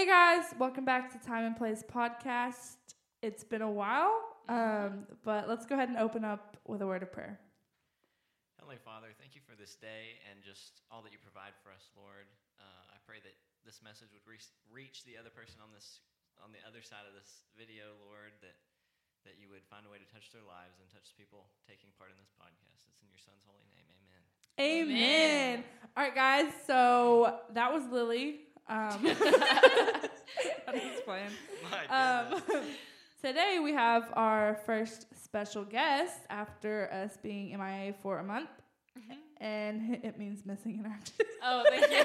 Hey guys, welcome back to Time and Place podcast. It's been a while, um, but let's go ahead and open up with a word of prayer. Heavenly Father, thank you for this day and just all that you provide for us, Lord. Uh, I pray that this message would re- reach the other person on this on the other side of this video, Lord. That that you would find a way to touch their lives and touch people taking part in this podcast. It's in your Son's holy name, Amen. Amen. All right, guys. So that was Lily. Um, I'm just. My Um, today we have our first special guest after us being MIA for a month, and it means missing in action. Oh, thank you.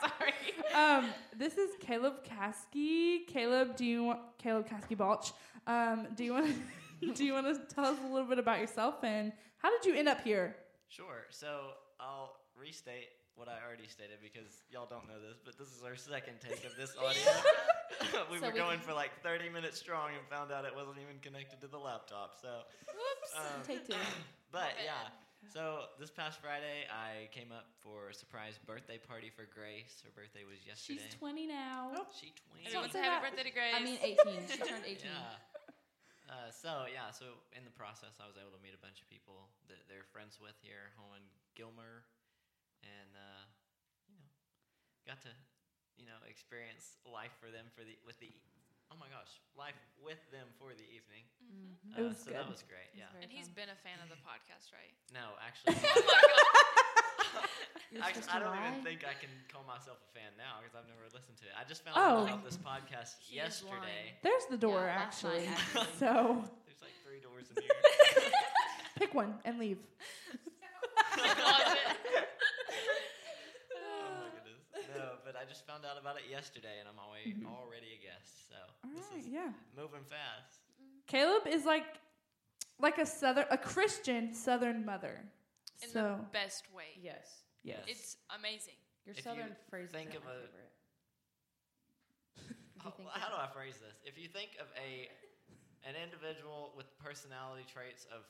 Sorry. um, this is Caleb Caskey. Caleb, do you want Caleb Caskey Balch? Um, do you want do you want to tell us a little bit about yourself and how did you end up here? Sure. So I'll restate what I already stated because y'all don't know this, but this is our second take of this audio. we So were we going can- for like 30 minutes strong and found out it wasn't even connected to the laptop. So, Whoops. um, Take two. but My yeah. So this past Friday, I came up for a surprise birthday party for Grace. Her birthday was yesterday. She's 20 now. She 20. Everyone say say happy that. birthday to Grace. I mean, 18. She turned 18. Yeah. Uh, so yeah, so in the process, I was able to meet a bunch of people that they're friends with here, home in Gilmer, and uh, you know, got to you know experience life for them for the with the oh my gosh, life with them for the evening. Mhm. Uh, was so that was great. It was Yeah. very And he's fun. been a fan of the podcast, right? No, actually, oh my god. I, supposed I don't even think I can call myself a fan now because I've never listened to it. I just found Oh. out about this podcast He yesterday. There's the door Yeah, actually. actually. So There's like three doors in here. pick one and leave. Love it. oh my goodness. No, but I just found out about it yesterday, and I'm already mm-hmm. already a guest. So All this right, is yeah. moving fast. Caleb is like like a southern a Christian southern mother. In so the best way. Yes. yes. It's amazing. Your If you southern phrases think are of my a- favorite. Oh, if How, you think how of- do I phrase this? If you think of a an individual with personality traits of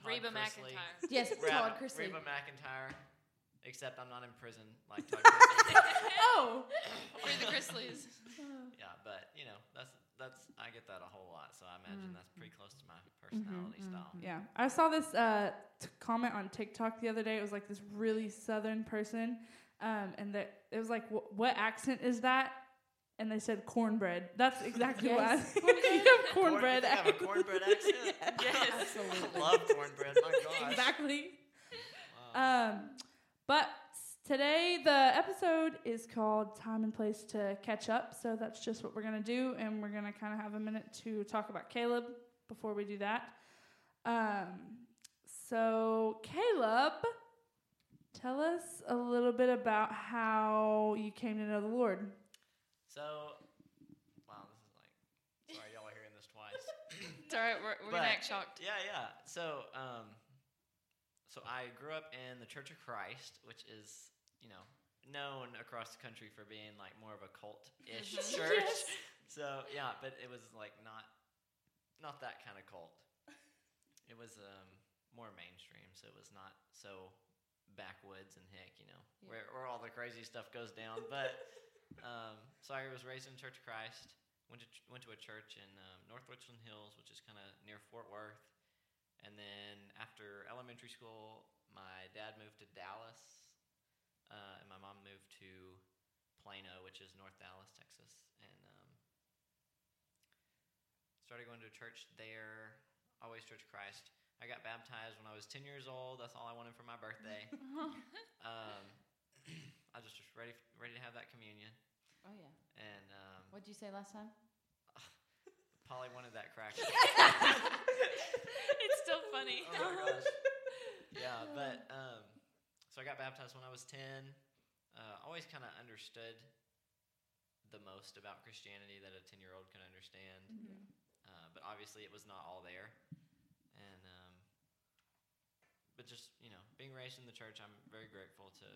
Todd Reba Chrisley, McEntire. Yes, Reba, Todd Chrisley. Reba McEntire, except I'm not in prison like Todd Chrisley. oh. Free the Chrisleys. yeah, but you know that's that's I get that a whole lot, so I imagine Mm. that's pretty close to my personality mhm. style. Yeah, I saw this uh, t- comment on TikTok the other day. It was like this really southern person, um, and that it was like, "Wh- "What accent is that?" And they said cornbread. That's exactly Yes. what I you have cornbread. Corn, you have a accent. cornbread accent. Yes. Absolutely. I love cornbread. My gosh. exactly. Wow. Um, but today the episode is called "Time and Place to Catch Up." So that's just what we're gonna do, and we're gonna kind of have a minute to talk about Caleb before we do that. Um, so Caleb, tell us a little bit about how you came to know the Lord. So, wow, this is like, sorry, y'all are hearing this twice. It's all right. We're, we're gonna act shocked. Yeah, yeah. So, um, so I grew up in the Church of Christ, which is, you know, known across the country for being like more of a cult-ish Mhm. church. Yes. So yeah, but it was like not, not that kind of cult. It was um, more mainstream, so it was not so backwoods and hick, you know, Yeah. where where all the crazy stuff goes down. But um, so I was raised in Church of Christ. Went to ch- went to a church in um, North Richland Hills, which is kind of near Fort Worth. And then after elementary school, my dad moved to Dallas, uh, and my mom moved to Plano, which is North Dallas, Texas, and um, started going to church there. Always Church Christ. I got baptized when I was ten years old. That's all I wanted for my birthday. um, I was just ready ready to have that communion, Oh, yeah. and um, what did you say last time? Polly wanted that cracker. it's still funny. oh my gosh. Yeah, but um, so I got baptized when I was ten. Uh, always kind of understood the most about Christianity that a ten-year-old can understand, uh, but obviously it was not all there. And um, but just you know, being raised in the church, I'm very grateful to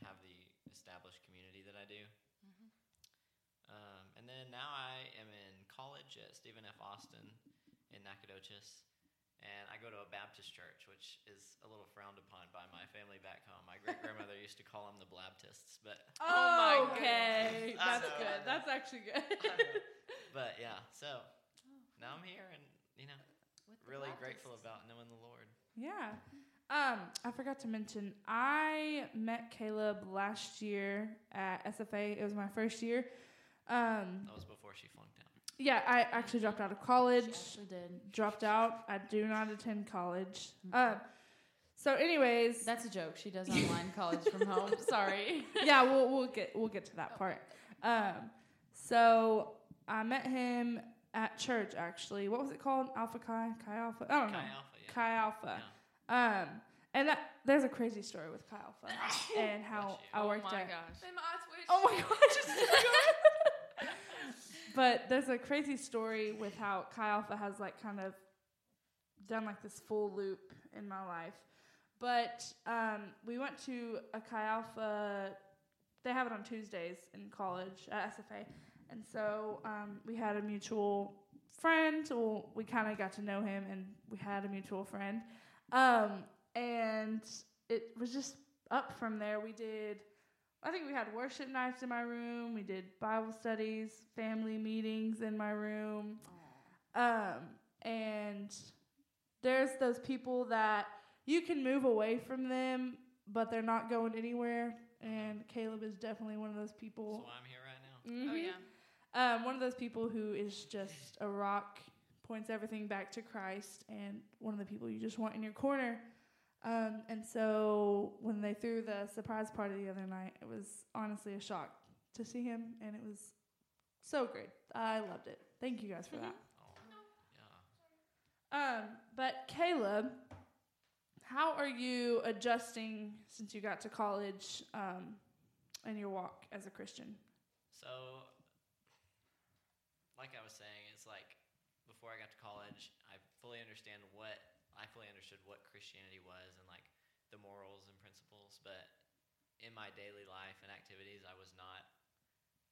have the established community that I do. Um, and then now I am in college at Stephen F. Austin in Nacogdoches, and I go to a Baptist church, which is a little frowned upon by my family back home. My great grandmother used to call them the Blaptists, but Oh my okay, goodness. That's know, good. That's actually good. but yeah. So now I'm here, and you know, With really Baptists. grateful about knowing the Lord. Yeah. Um, I forgot to mention I met Caleb last year at SFA. It was my first year. Um, That was before she flunked out. yeah, I actually dropped out of She college. actually did. Dropped out. I do not attend college. Um, so, anyways, That's a joke. She does online college from home. Sorry. yeah, we'll we'll get we'll get to that part. Um, so I met him at church. Actually, what was it called? Alpha Chi, Chi Alpha. I don't know. Chi Alpha, yeah. Chi Alpha. Yeah. Um, and that, there's a crazy story with Chi Alpha and how I worked I oh my at. gosh. Them eye twitch. Oh my gosh! but there's a crazy story with how Chi Alpha has like kind of done like this full loop in my life. But um, we went to a Chi Alpha. They have it on Tuesdays in college at SFA, and so um, we had a mutual friend. Well, we kind of got to know him, and we had a mutual friend. Um, and it was just up from there. We did. I think we had worship nights in my room. We did Bible studies, family meetings in my room. Um, and there's those people that you can move away from them, but they're not going anywhere. And Caleb is definitely one of those That's people. why I'm here right now. Oh Mhm. yeah. Um, one of those people who is just a rock, points everything back to Christ, and one of the people you just want in your corner. Um, and so when they threw the surprise party the other night, it was honestly a shock to see him, and it was so great. I loved it. Thank you guys for that. Yeah. Um, but Caleb, how are you adjusting since you got to college um, in your walk as a Christian? So, like I was saying, it's like before I got to college, I fully understand what fully understood what Christianity was and like the morals and principles. But in my daily life and activities, I was not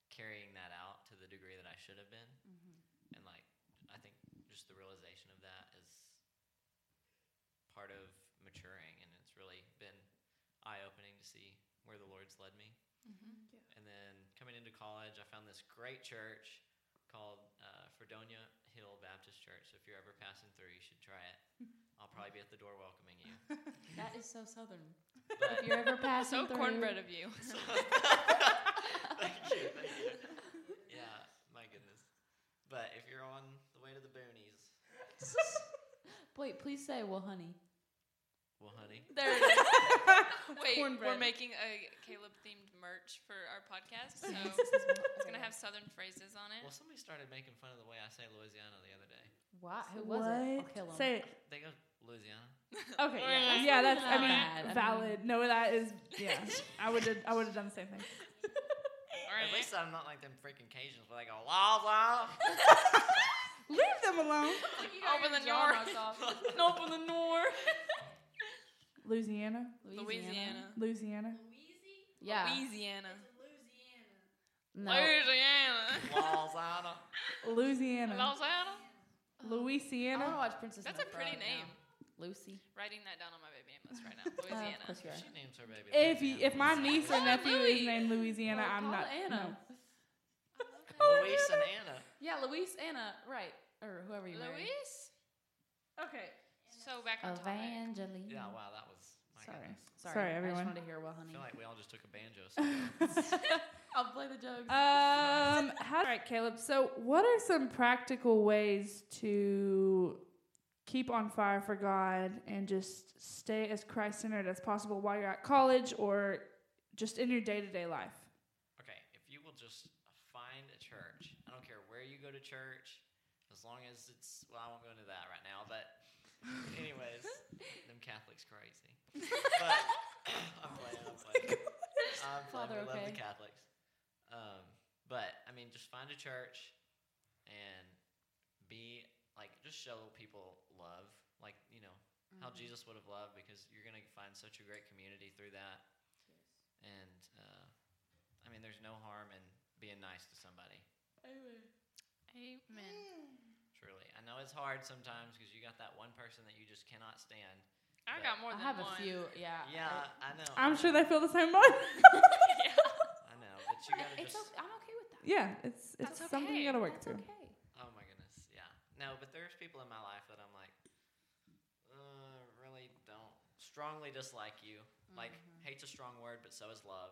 carrying that out to the degree that I should have been. And like, I think just the realization of that is part of maturing, and it's really been eye opening to see where the Lord's led me. And then coming into college, I found this great church called uh, Fredonia Hill Baptist Church. So if you're ever passing through, you should try it. I'll probably be at the door welcoming you. That is so southern. But If you're ever passing So through, cornbread of you. thank you, thank you. Yeah, my goodness. But if you're on the way to the boonies, Wait, please say, well, honey. well, honey, There it is. Wait, we're making a Caleb themed merch for our podcast, so Yes, this is what- it's gonna have Southern phrases on it. well, somebody started making fun of the way I say Louisiana the other day. What? Who was it? I'll kill him. Say it. They go Louisiana. Okay, yeah, That's yeah. That's I mean bad. I valid. No, that is yeah. I would have I would have done the same thing. All At least I'm not like them freaking Cajuns where they go Louisiana. Leave them alone. Open the door. Open the north. Louisiana, Louisiana. Louisiana. Yeah. Louisiana. No. Louisiana. Louisiana. Louisiana. Louisiana. I want to watch Princess That's a pretty right name. now. Lucy. Writing that down on my baby name list right now. Uh, of Louisiana. course you are. She names her baby. If you, if my niece or Oh, nephew is named Louisiana, Well, I'm call not. it Anna. Luis and Anna. Yeah, Luis, Anna, right. Or whoever you married. Luis. No. Okay. So back on topic. Evangeline. Yeah, wow, that was. My Sorry. goodness. Sorry. Sorry, I everyone. just wanted to hear well, honey. I honey. feel like we all just took a banjo. solo. I'll play the jokes. Um. How, all right, Caleb. So, what are some practical ways to keep on fire for God and just stay as Christ centered as possible while you're at college or just in your day to day life? okay, if you will just find a church, I don't care where you go to church, as long as it's. Well, I won't go into that right now, but anyways, them Catholics crazy. But I'm playing. I'm playing. I'm playing. Father, we love okay. the Catholics. Um, but I mean, just find a church and be like, just show people love, like you know how Mhm. Jesus would have loved, because you're gonna find such a great community through that. And uh, I mean, there's no harm in being nice to somebody. Amen. Amen. Truly, I know it's hard sometimes because you got that one person that you just cannot stand. I got more than I than have one. a few. Yeah. Yeah, I know. I'm sure they feel the same way. yeah. I know, but you gotta It's just. okay. I'm okay with that. yeah, it's it's That's something you gotta work That's through. okay. Oh my goodness, yeah. No, but there's people in my life that I'm like, uh, really don't strongly dislike you. Like, Mm-hmm. hate's a strong word, but so is love.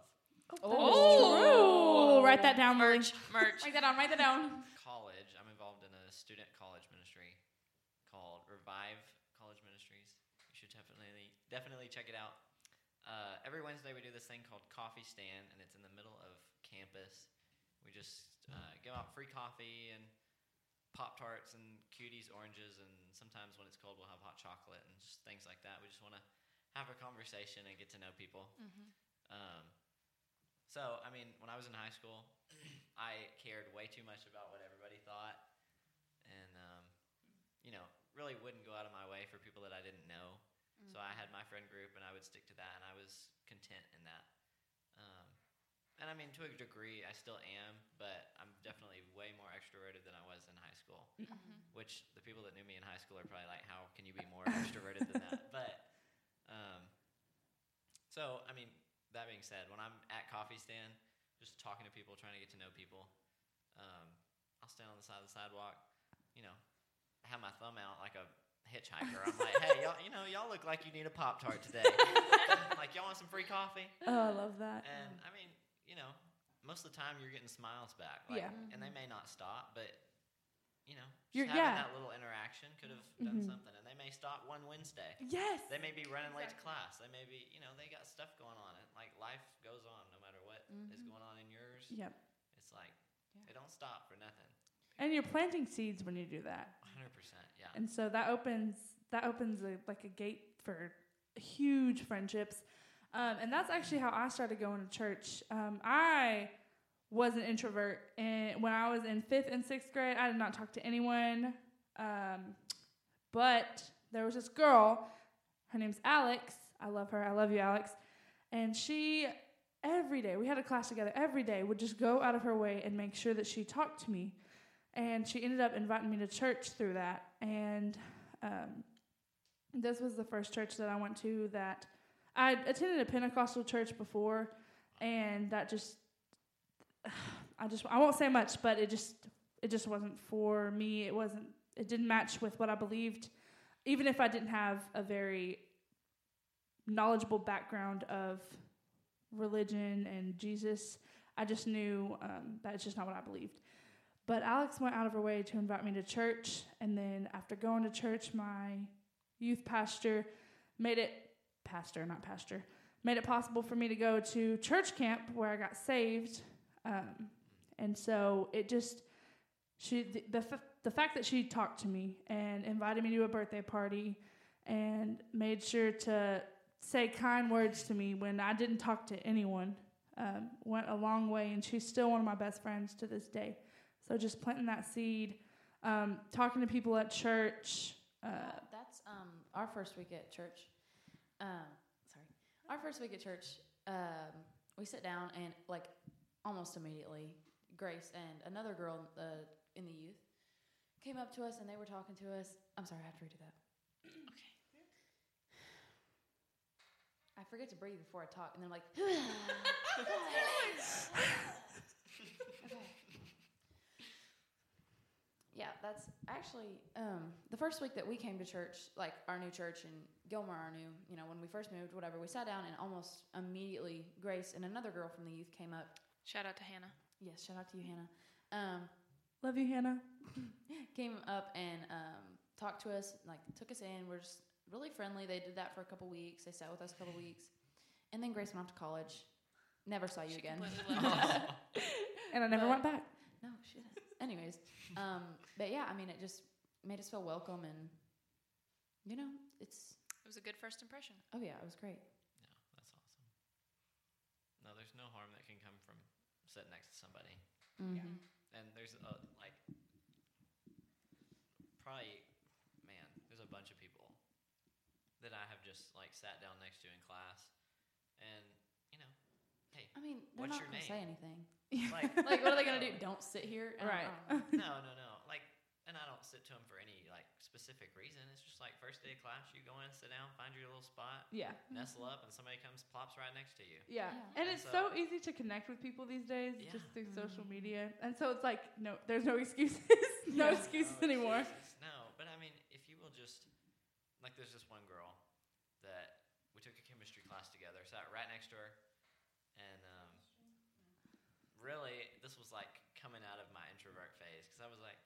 Oh, write that down, Lily. merch, merch. Write that down. Write that down. College, I'm involved in a student college ministry called Revive College Ministries. You should definitely check it out. Uh, every Wednesday we do this thing called Coffee Stand, and it's in the middle of campus. We just uh, give out free coffee and Pop Tarts and cuties, oranges, and sometimes when it's cold, we'll have hot chocolate and just things like that. We just want to have a conversation and get to know people. Mhm. Um, so, I mean, when I was in high school, I cared way too much about what everybody thought, and um, you know, really wouldn't go out of my way for people that I didn't know. So I had my friend group, and I would stick to that, and I was content in that. Um, and I mean, to a degree, I still am, but I'm definitely way more extroverted than I was in high school. Mhm. Which the people that knew me in high school are probably like, "How can you be more extroverted than that?" But um, so I mean, that being said, when I'm at coffee stand, just talking to people, trying to get to know people, um, I'll stand on the side of the sidewalk, you know, have my thumb out like a hitchhiker. I'm like, hey, y'all, you know, y'all look like you need a pop tart today. like, y'all want some free coffee? Oh, I love that. And I mean, you know, most of the time you're getting smiles back. Like, Yeah. And they may not stop, but you know, just You're- having yeah. that little interaction could have done Mhm. something. And they may stop one Wednesday. Yes. They may be running late to class. They may be, you know, they got stuff going on. And like life goes on no matter what is Mhm. going on in yours. Yep. It's like Yeah. it don't stop for nothing. And you're planting seeds when you do that. 100%. Yeah. And so that opens that opens a, like a gate for huge friendships. Um, and that's actually how I started going to church. Um, I was an introvert, and when I was in fifth and sixth grade, I did not talk to anyone. Um, but there was this girl. Her name's Alex. I love her. I love you, Alex. And she every day we had a class together. Every day would just go out of her way and make sure that she talked to me. And she ended up inviting me to church through that. And um, this was the first church that I went to that I attended a Pentecostal church before, and that just I just I won't say much, but it just it just wasn't for me. It wasn't it didn't match with what I believed, even if I didn't have a very knowledgeable background of religion and Jesus. I just knew um, that's just not what I believed. But Alex went out of her way to invite me to church, and then after going to church, my youth pastor made it pastor, not pastor, made it possible for me to go to church camp where I got saved. Um, and so it just she the the, the fact that she talked to me and invited me to a birthday party and made sure to say kind words to me when I didn't talk to anyone um, went a long way, and she's still one of my best friends to this day. So just planting that seed, um, talking to people at church. Uh, Uh, that's um, our first week at church. Um, sorry, our first week at church. Um, we sit down and like almost immediately, Grace and another girl uh, in the youth came up to us and they were talking to us. I'm sorry, I have to redo that. Okay. I forget to breathe before I talk, and they're like, okay. Yeah, that's actually um, the first week that we came to church, like our new church in Gilmer, our new, you know, when we first moved, whatever. We sat down and almost immediately Grace and another girl from the youth came up. Shout out to Hannah. Yes, shout out to you, Hannah. Um, love you, Hannah. came up and um, talked to us, like took us in. We're just really friendly. They did that for a couple weeks. They sat with us a couple weeks, and then Grace went off to college. Never saw you She again. completely left us. And I never But- went back. No, she didn't. Anyways, um, but yeah, I mean, it just made us feel welcome, and you know, it's It was a good first impression. oh yeah, it was great. Yeah, that's awesome. No, there's no harm that can come from sitting next to somebody. Mm-hmm. And there's uh, like probably man, there's a bunch of people that I have just like sat down next to in class, and you know, hey, I mean, they're What's not your gonna name? say anything. Like like, what are they gonna do? Don't sit here. I don't Right. know. no, no, no, like, and and I don't sit to them for any like specific reason. It's just like first day of class, you go in, sit down, find your little spot, Yeah. nestle up, and somebody comes plops right next to you. Yeah. Yeah. And And it's so- so easy to connect with people these days Yeah. just through social Mhm. media. And so it's like no there's no excuses. no Yeah. excuses Oh, anymore. Jesus, No, but I mean, if you will just like, there's this one girl that we took a chemistry class together, sat right next to her, and um, really, this was like coming out of my introvert phase because I was like,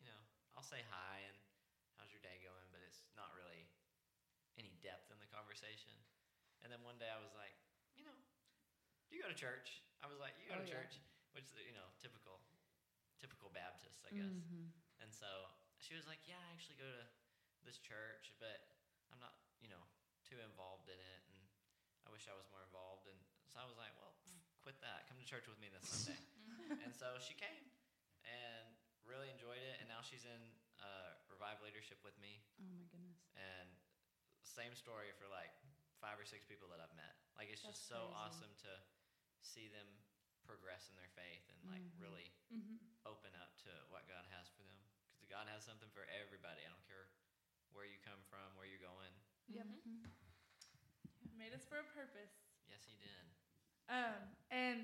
you know, I'll say hi and how's your day going, but it's not really any depth in the conversation. And then one day I was like, you know, do you go to church? I was like, you go Oh, to yeah. church, which is, you know, typical, typical Baptist, I guess. Mhm. And so she was like, "Yeah, I actually go to this church, but I'm not, you know, too involved in it, and I wish I was more involved." And so I was like, "Well, quit that. Come to church with me this Sunday." and so she came and really enjoyed it, and now she's in uh, revive leadership with me. Oh my goodness. And same story for like five or six people that I've met. Like it's That's just so crazy. awesome to see them progress in their faith and like Mhm. really Mm-hmm. open up to what God has for them. Because God has something for everybody. I don't care where you come from, where you're going. Yep. Mhm. Made us for a purpose. Yes, He did. Um, and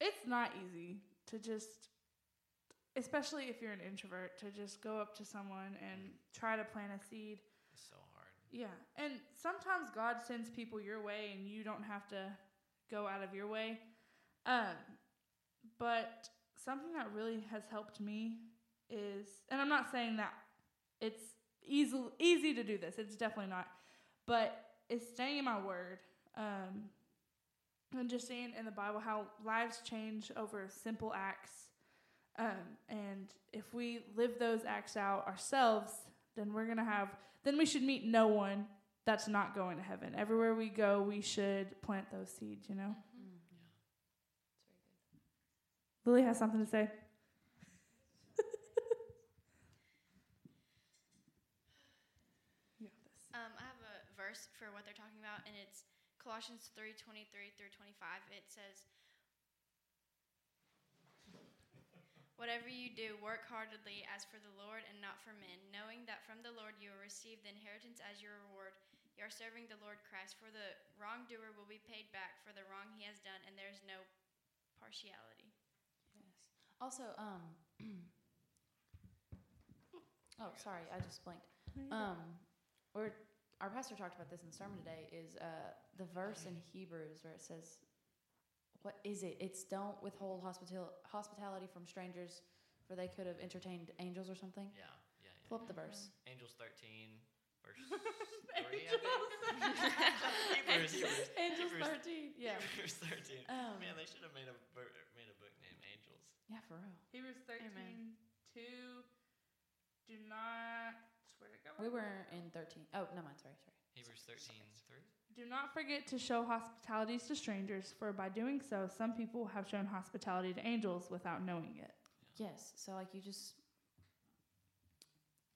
it's not easy to just, especially if you're an introvert, to just go up to someone and try to plant a seed. It's so hard. Yeah. And sometimes God sends people your way and you don't have to go out of your way. Um, but something that really has helped me is, and I'm not saying that it's easy, easy to do this, it's definitely not, but it's staying in my word. Um, and just seeing in the Bible how lives change over simple acts. Um, and if we live those acts out ourselves, then we're going to have, then we should meet no one that's not going to heaven. Everywhere we go, we should plant those seeds, you know? Mhm. Yeah. It's very good. Lily has something to say. yeah, this. Um, I have a verse for what they're talking about, and it's Colossians three twenty three through twenty five. It says, "Whatever you do, work heartedly as for the Lord and not for men, knowing that from the Lord you will receive the inheritance as your reward. You are serving the Lord Christ. For the wrongdoer will be paid back for the wrong he has done, and there is no partiality." Yes. Also, um. oh, sorry, I just blinked. Um, or our pastor talked about this in the sermon today. Is uh, the verse in Hebrews where it says, "What is it? It's don't withhold hospital- hospitality from strangers, for they could have entertained angels or something." Yeah, yeah, yeah. Flip the verse. Angels 13, verse 3, I. Hebrews, Hebrews. Angels Hebrews, thirteen. Yeah. Hebrews 13. Um, Man, they should have made a, made a book named Angels. yeah, for real. Hebrews 13, Amen. 2, do not, where'd it go? We were in thirteen. Oh, no, mine. Sorry, sorry. Hebrews 13, 3. Do not forget to show hospitalities to strangers, for by doing so, some people have shown hospitality to angels without knowing it. Yes. So like you just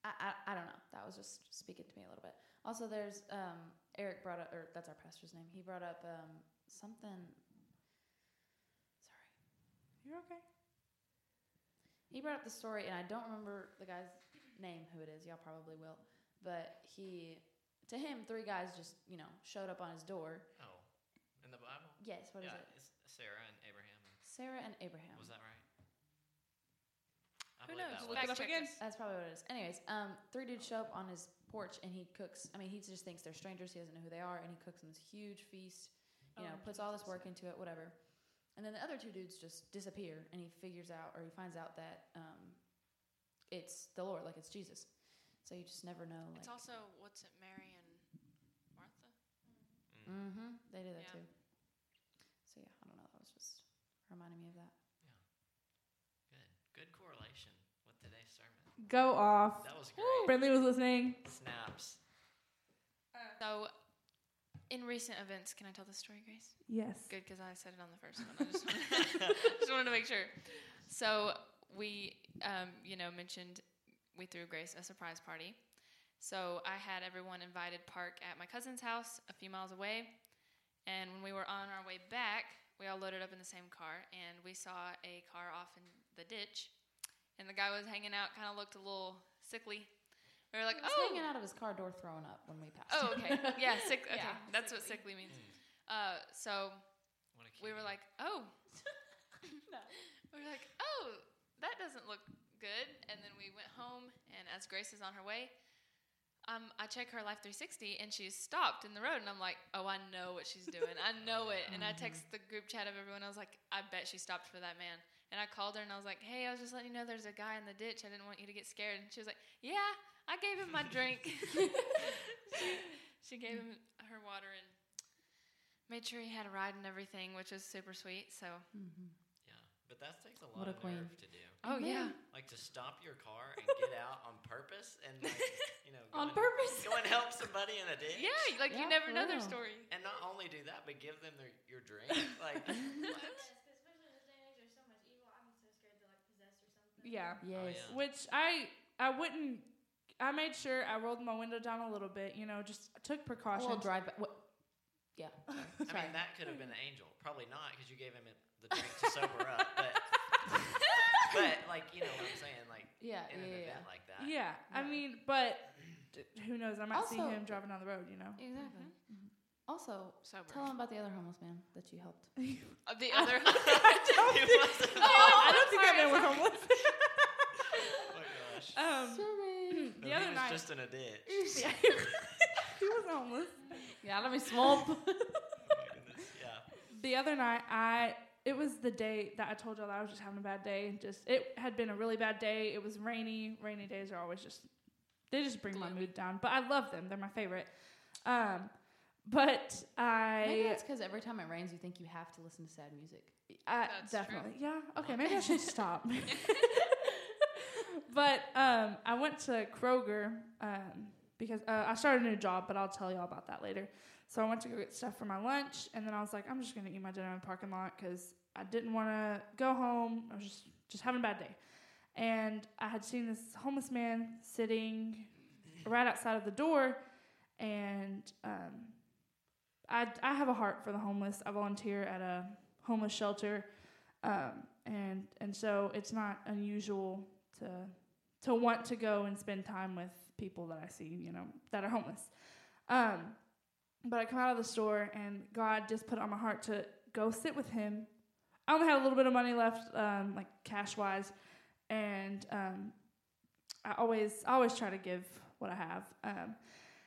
I, I, I don't know. That was just speaking to me a little bit. Also there's um Eric brought up or that's our pastor's name. He brought up um something sorry. You're okay. He brought up the story and I don't remember the guy's name who it is. Y'all probably will. But he to him three guys just, you know, showed up on his door. Oh, in the Bible? Yes, what is yeah, it? it's Sarah and Abraham. Sarah and Abraham. Was that right? I Who knows? that Look it up again. That's probably what it is. Anyways, um, three dudes show up on his porch and he cooks. I mean, he just thinks they're strangers. He doesn't know who they are, and he cooks them this huge feast. You Oh, know, puts all this work into it, whatever. And then the other two dudes just disappear, and he figures out, or he finds out that um, it's the Lord, like it's Jesus. So you just never know. Like, It's also what's it, Mary and Martha? Mm. mm-hmm, they do that Yeah. too. So yeah, I don't know. That was just reminding me of that. Yeah. Good. Good correlation with today's sermon. Go off. That was great. Brindley was listening. Snaps. So, in recent events, can I tell the story, Grace? Yes. Good, because I said it on the first one. I just wanted, just wanted to make sure. So we, um, you know, mentioned we threw Grace a surprise party. So I had everyone invited park at my cousin's house a few miles away, and when we were on our way back, we all loaded up in the same car, and we saw a car off in the ditch, and the guy was hanging out, kind of looked a little sickly. We were like, He was oh, hanging out of his car door throwing up when we passed. oh, okay, yeah, sick. Okay, Yeah, that's what sickly means. Uh, so we were like, oh, we were like, oh, that doesn't look good. And then we went home, and as Grace is on her way, um, I check her Life 360, and she's stopped in the road, and I'm like, oh, I know what she's doing. I know it. And I text the group chat of everyone. I was like, I bet she stopped for that man. And I called her, and I was like, hey, I was just letting you know there's a guy in the ditch. I didn't want you to get scared. And she was like, yeah, I gave him my drink. she, she gave him her water and made sure he had a ride and everything, which was super sweet. So, Mhm. Yeah, but that takes a What lot a of queen. nerve to do. oh yeah, Like to stop your car and get out on purpose and like, you know, On and, purpose. go and help somebody in a ditch. yeah, like you never for know their story. And not only do that, but give them their, your drink. Like, what? especially in this day and age, there's so much evil. I'm so scared to like possess or something. Yeah. Yes. Oh, yeah. Which I I wouldn't. I made sure I rolled my window down a little bit. You know, just took A precautions. little drive back. What? Yeah. I mean, that could have been an angel. Probably not, because you gave him it- the drink to sober up. But, but like, you know what I'm saying? Like, yeah, in yeah, an yeah, event like that. Yeah, I mean, but who knows? I might see him driving down the road. You know. Exactly. Also, Sober. tell him about the other homeless man that you helped. Uh, the other. He wasn't- I don't think that man was homeless. Oh my gosh. Um, Sorry. the No, other he was night, just in a ditch. yeah, he was homeless. Yeah, let me swamp. Oh. Yeah. The other night, I it was the day that I told y'all that I was just having a bad day. Just it had been a really bad day. It was rainy. Rainy days are always just they just bring my mood down. But I love them. They're my favorite. Um, but I Maybe I, it's because every time it rains, you think you have to listen to sad music. I That's true. definitely yeah. Okay, maybe I should stop. but um, I went to Kroger um, because uh, I started a new job, but I'll tell y'all about that later. So I went to go get stuff for my lunch, and then I was like, I'm just gonna eat my dinner in the parking lot because I didn't want to go home. I was just just having a bad day, and I had seen this homeless man sitting right outside of the door, and um, I I have a heart for the homeless. I volunteer at a homeless shelter, um, and and so it's not unusual to to want to go and spend time with people that I see, you know, that are homeless. Um, but I come out of the store and God just put it on my heart to go sit with Him. I only had a little bit of money left, um, like cash wise, and um, I always I always try to give what I have. Um,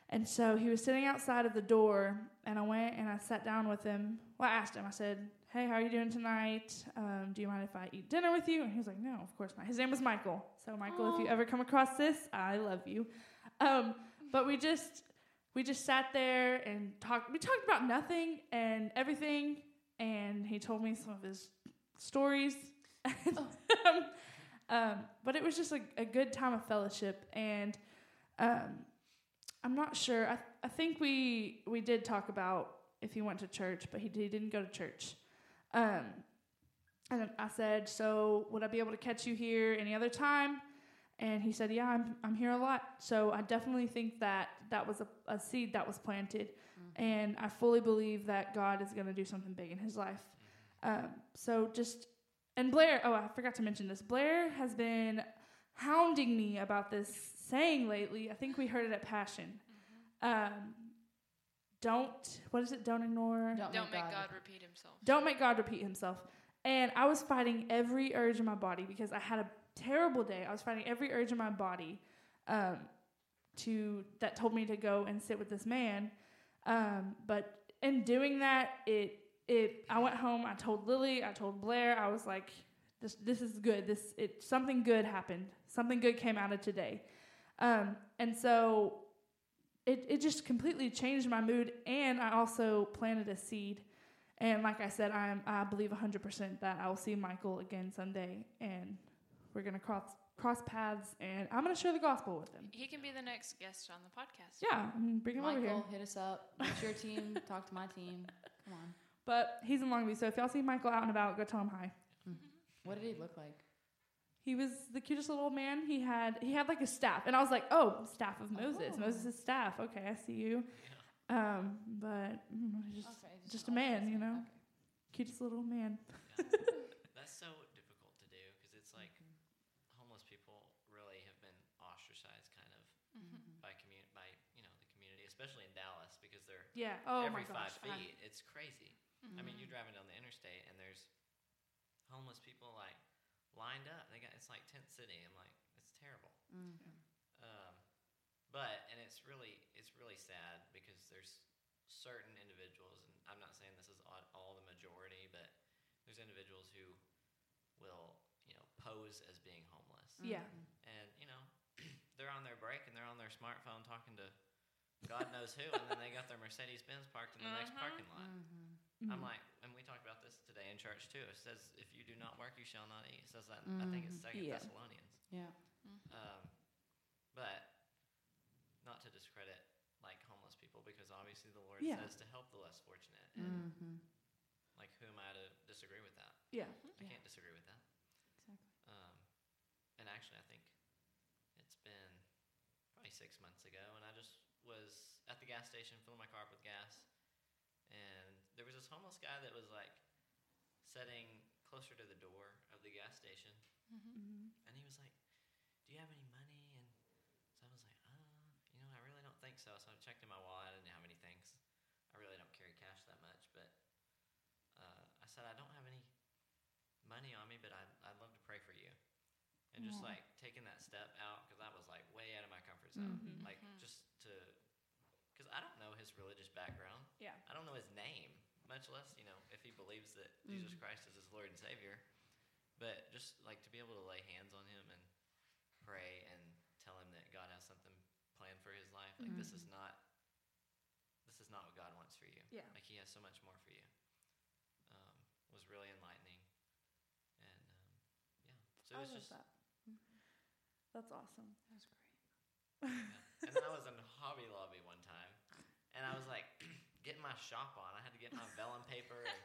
and so he was sitting outside of the door, and I went and I sat down with him. Well, I asked him. I said, "Hey, how are you doing tonight? Um, do you mind if I eat dinner with you?" And he was like, "No, of course not." His name was Michael. So, Michael, if you ever come across this, I love you. Um, but we just we just sat there and talked. We talked about nothing and everything, and he told me some of his stories. um, um, but it was just a, a good time of fellowship, and um, I'm not sure. I I think we we did talk about if he went to church, but he, he didn't go to church. Um, and I said, "So would I be able to catch you here any other time?" And he said, "Yeah, I'm I'm here a lot." So I definitely think that that was a, a seed that was planted, and I fully believe that God is going to do something big in his life. Um, so just and Blair. Oh, I forgot to mention this. Blair has been hounding me about this saying lately. I think we heard it at Passion. Um, don't what is it? Don't ignore. Don't, Don't make God repeat himself. Don't make God repeat himself. And I was fighting every urge in my body because I had a terrible day. I was fighting every urge in my body um, to that told me to go and sit with this man. Um, but in doing that, it it I went home. I told Lily. I told Blair. I was like, this this is good. This it something good happened. Something good came out of today. Um, and so it it just completely changed my mood. And I also planted a seed. And like I said, I'm I believe 100% that I will see Michael again someday, and we're gonna cross cross paths, and I'm gonna share the gospel with him. He can be the next guest on the podcast. Yeah, I mean, bring him over here. Michael, hit us up. What's your team? Talk to my team. Come on. But he's in Longview, so if y'all see Michael out and about, go tell him hi. What did he look like? He was the cutest little old man. He had he had like a staff, and I was like, oh, staff of Moses, Oh. Moses' staff. Okay, I see you. Um, but mm, just Okay, just an a man, you know? Okay. cutest little man. That's so difficult to do because it's like homeless people really have been ostracized, kind of Mm-hmm. by commu- by you know the community, especially in Dallas, because they're Yeah. Oh every my five gosh. I'm- feet. It's crazy. I mean, you're driving down the interstate and there's homeless people like lined up. They got it's like tent city. I'm like, it's terrible. Mm-hmm. Um, but and it's really it's really sad because there's certain individuals, and I'm not saying this is all, all the majority, but there's individuals who will you know pose as being homeless, Yeah. and you know they're on their break and they're on their smartphone talking to God knows who, and then they got their Mercedes Benz parked in the next Uh-huh. parking lot. Mm-hmm. I'm Mhm. like, and we talked about this today in church too. It says, "If you do not work, you shall not eat." It says that. in- I think it's Mhm. Second Yeah. Thessalonians. Yeah. Um, but not to discredit like homeless people, because obviously the Lord Yeah. says to help the less fortunate. And Mm-hmm. like, who am I to disagree with that? Yeah. I Yeah. can't disagree with that. Exactly. Um, and actually, I think it's been probably six months ago, and I just was at the gas station filling my car up with gas, and there was this homeless guy that was like sitting closer to the door of the gas station, Mhm. and he was like, "Do you have any money?" And so I was like, "Uh, you know, I really don't think so." So I checked in my wallet. I didn't have any things. I really don't carry cash that much, but uh, I said, "I don't have any money on me, but I'd, I'd love to pray for you." And just Aw. like taking that step out, because I was like way out of my comfort zone, Mhm. like Mhm. just to, because I don't know his religious background. Yeah. I don't know his name, much less you know if he believes that Jesus Mhm. Christ is his Lord and Savior. But just like to be able to lay hands on him and pray and tell him that God has something planned for his life, like this is not, this is not what God wants for you. Yeah. Like He has so much more for you. Um, was really enlightening, and um, yeah. So it was love just that. That's awesome. That was great. and then I was in Hobby Lobby one time, and I was like getting my shop on. I had to get my vellum paper and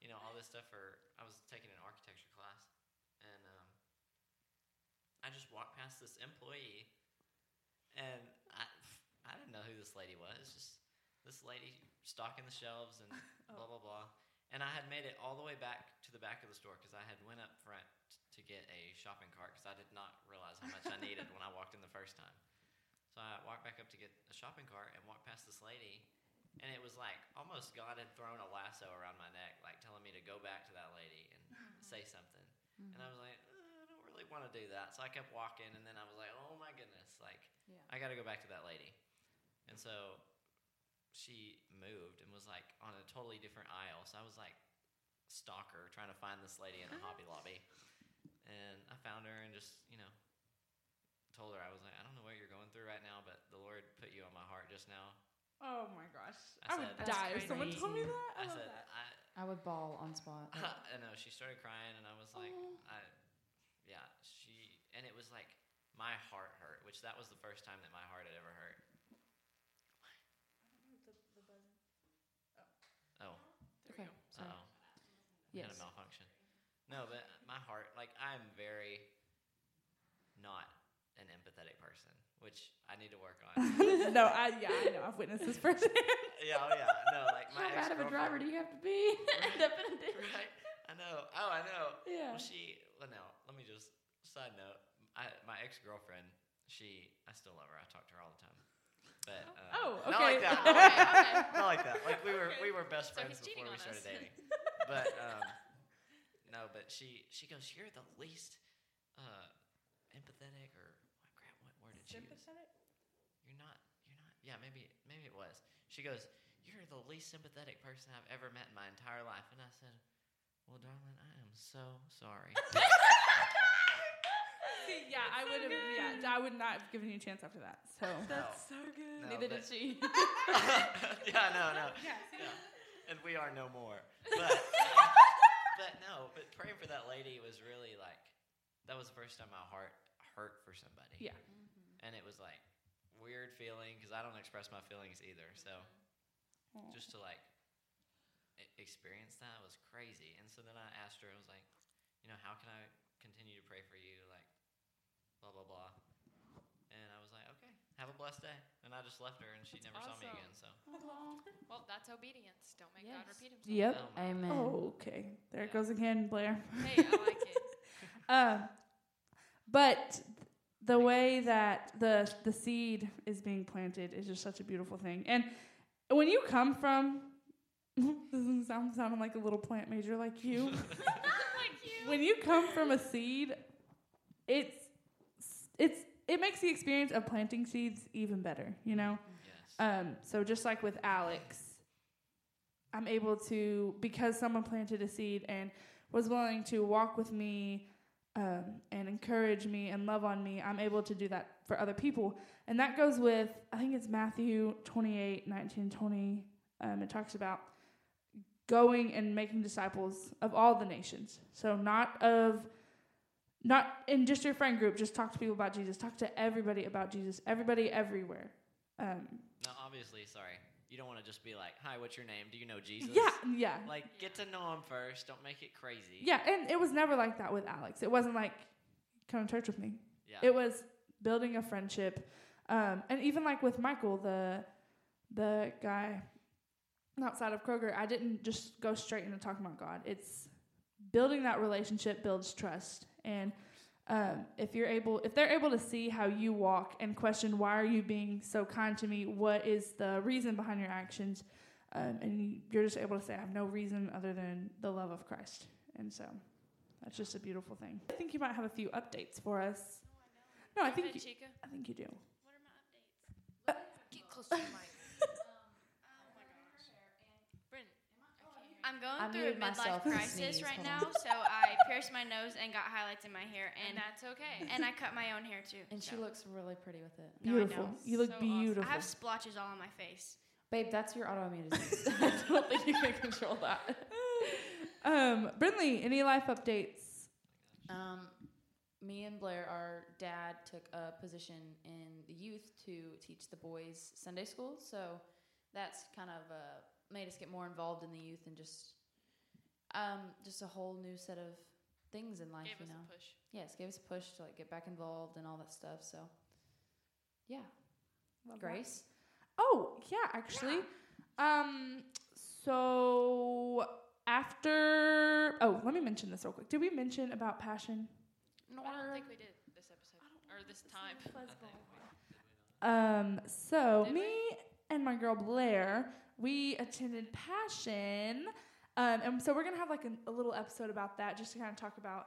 you know all this stuff for. I was taking an architecture class, and um, I just walked past this employee, and I I didn't know who this lady was. Just this lady stocking the shelves and blah blah blah. And I had made it all the way back to the back of the store because I had went up front to get a shopping cart because I did not realize how much I needed when I walked in the first time. So I walked back up to get a shopping cart and walked past this lady, and it was like almost God had thrown a lasso around my neck, like telling me to go back to that lady and say something. And I was like, "Uh, I don't really want to do that. So I kept walking, and then I was like, oh my goodness, like Yeah. I got to go back to that lady. And so she moved and was like on a totally different aisle. So I was like stalker trying to find this lady in a Hobby Lobby. And I found her and just, you know, told her I was like, I don't know you're going through right now, but the Lord put you on my heart just now. Oh my gosh. I I, would said- die if someone told me that. I, I said, that. I, I would bawl on spot. I know she started crying, and I was like, Aw. I, yeah, she, and it was like my heart hurt, which that was the first time that my heart had ever hurt. Oh. oh, There Okay. we go. Sorry. oh, Yes. had a malfunction. No, but my heart, like I'm very not an empathetic person, which I need to work on. no, I yeah, I know. I've witnessed this firsthand. yeah, oh yeah, no, like my How bad of a driver do you have to be? Definitely. right? I know. Oh, I know. Yeah. Well, she. Well, no. Let me just side note. I, my ex girlfriend. She. I still love her. I talk to her all the time. But uh, Oh, Not like that. Okay, okay. not like that. Like we were. We were best So friends before we started us. dating. But um, no. But she. She goes. You're the least uh, empathetic, or? What word did she use? Sympathetic? You're not. You're not. Yeah. Maybe. Maybe it was. She goes. You're the least sympathetic person I've ever met in my entire life. And I said, Well, darling, I am so sorry. See, yeah, I would have. Yeah, I would not have given you a chance after that. So That's so good. No, Neither but- did she. yeah, no, no. Yeah, see? Yeah. And we are no more. But, but no, but praying for that lady was really like, that was the first time my heart hurt for somebody. Yeah. And it was like, weird feeling because I don't express my feelings either. So Aw. just to like experience that was crazy. And so then I asked her, I was like, you know, how can I continue to pray for you? Like, blah, blah, blah. And I was like, okay, have a blessed day. And I just left her and she That's never saw me again. So Well, that's obedience. Don't make God repeat himself. Yep. Oh my- Amen. Okay. There it goes again, Blair. Hey, I like it. Um, but the way that the the seed is being planted is just such a beautiful thing. And when you come from doesn't sound sounding like a little plant major like you. like you. when you come from a seed, it's it's it makes the experience of planting seeds even better, you know? Yes. Um, so just like with Alex, I'm able to because someone planted a seed and was willing to walk with me um, and encourage me and love on me. I'm able to do that for other people, and that goes with I think it's Matthew 28, 19, 20. Um, it talks about going and making disciples of all the nations. So not of not in just your friend group. Just talk to people about Jesus. Talk to everybody about Jesus. Everybody everywhere. Um, now, obviously, sorry, you don't want to just be like, "Hi, what's your name? Do you know Jesus?" Yeah, yeah. Like, get to know him first. Don't make it crazy. Yeah, and it was never like that with Alex. It wasn't like, come to church with me. Yeah. It was building a friendship. Um, and even like with Michael, the the guy outside of Kroger, I didn't just go straight into talking about God. It's building that relationship builds trust. And um, if you're able, if they're able to see how you walk and question why are you being so kind to me, what is the reason behind your actions, um, and you're just able to say, I have no reason other than the love of Christ. And so that's just a beautiful thing. I think you might have a few updates for us. No, I Go think you, Chica. I think you do. What are my updates? Get close to the mic. Oh my gosh. Bryn, I'm going I through a midlife crisis right now, so I pierced my nose and got highlights in my hair, and and that's okay. and I cut my own hair too. And she looks really pretty with it. Beautiful. know. You look So awesome. beautiful. I have splotches all on my face. Babe, that's your autoimmune disease. I don't think you can control that. um, Brinley, any life updates? Um, me and Blair, our dad took a position in the youth to teach the boys Sunday school. So that's kind of uh, made us get more involved in the youth and just um, just a whole new set of things in life. Gave you us know, a push. yes, gave us a push to like get back involved and all that stuff. So yeah, Love that. Grace. Oh, yeah, actually. Um, so after oh, let me mention this real quick. Did we mention about passion? No, I don't think we did this episode or this time. Um, so Did me and my girl Blair, we attended Passion. Um, and so we're gonna have like a, a little episode about that, just to kind of talk about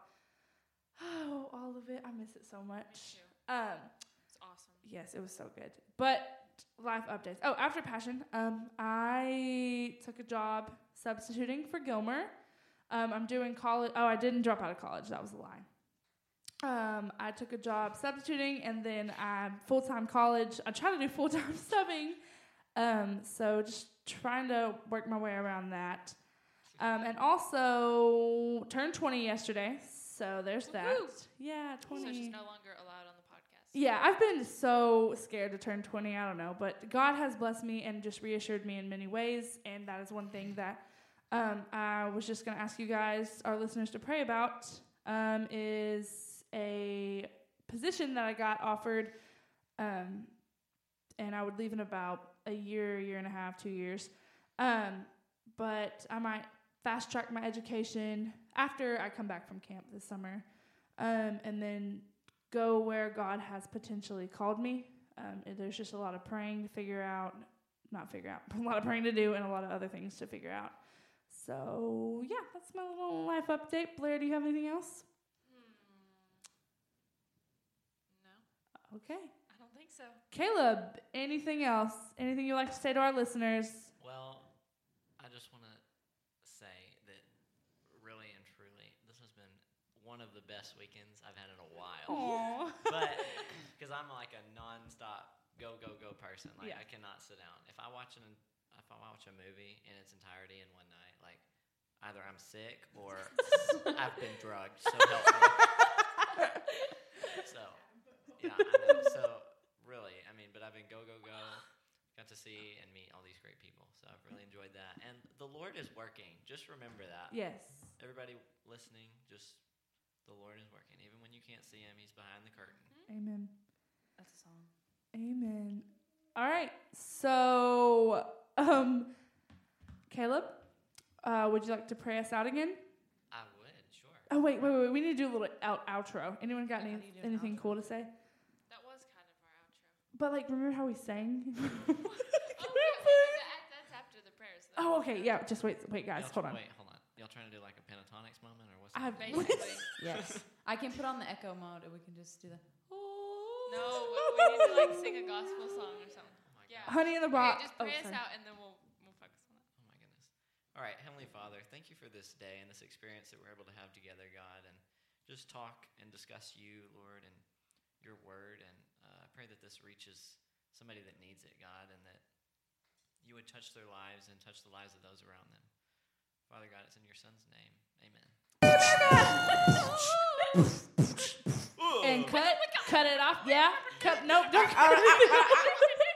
oh all of it. I miss it so much. Um, It's awesome. yes, it was so good. But life updates. Oh, after Passion, um, I took a job substituting for Gilmer. Um, I'm doing college. Oh, I didn't drop out of college. That was a lie. Um, I took a job substituting, and then I'm full time college. I try to do full time subbing. Um, so just trying to work my way around that. Um, and also turned 20 yesterday. So there's that. Woohoo! Yeah, 20. So she's no longer allowed on the podcast. Yeah, I've been so scared to turn 20. I don't know. But God has blessed me and just reassured me in many ways. And that is one thing that um, I was just going to ask you guys, our listeners, to pray about um, is a position that I got offered. Um, and I would leave in about a year, year and a half, two years. Um, but I might fast track my education after I come back from camp this summer. Um, and then go where God has potentially called me. Um, there's just a lot of praying to figure out, not figure out, a lot of praying to do, and a lot of other things to figure out. So yeah, that's my little life update. Blair, do you have anything else? No, Okay. I don't think so. Caleb, anything else? Anything you'd like to say to our listeners? Well, I just want to say that really and truly, this has been one of the best weekends I've had in a while. Aww. but because I'm like a non-stop go go go person, like Yeah. I cannot sit down. If I watch an if I watch a movie in its entirety in one night, like either I'm sick or I've been drugged. So help me. so yeah, I know. So really, I mean, but I've been go go go. Got to see and meet all these great people, so I've really enjoyed that. And the Lord is working. Just remember that. yes. Everybody listening, just the Lord is working. Even when you can't see Him, He's behind the curtain. Amen. That's a song. Amen. All right. So, um, Caleb, uh, would you like to pray us out again? I would, sure. Oh wait, wait, wait. We need to do a little out outro. Anyone got any, how do you do an anything outro? cool to say? That was kind of our outro. But like, remember how we sang? oh, wait, wait, that's after the prayers. Though. oh, okay. Yeah. Just wait, wait, guys. Y'all Hold tr- on. Wait, hold on. Y'all trying to do like a Pentatonix moment or what's? I've- happening? Basically. Yes. I can put on the echo mode and we can just do the. Oh. no, we, we need to like sing a gospel song or something. Oh my Yeah. Honey in the Okay, box. just oh, pray us sorry. out and then we'll we'll focus on it. Oh my goodness. All right, Heavenly Father, thank you for this day and this experience that we're able to have together, God, and just talk and discuss you, Lord, and your word. And I pray that this reaches somebody that needs it, God, and that you would touch their lives and touch the lives of those around them. Father God, it's in your Son's name. Amen. And cut, cut it off. Yeah. Cut. Nope. Don't cut anything.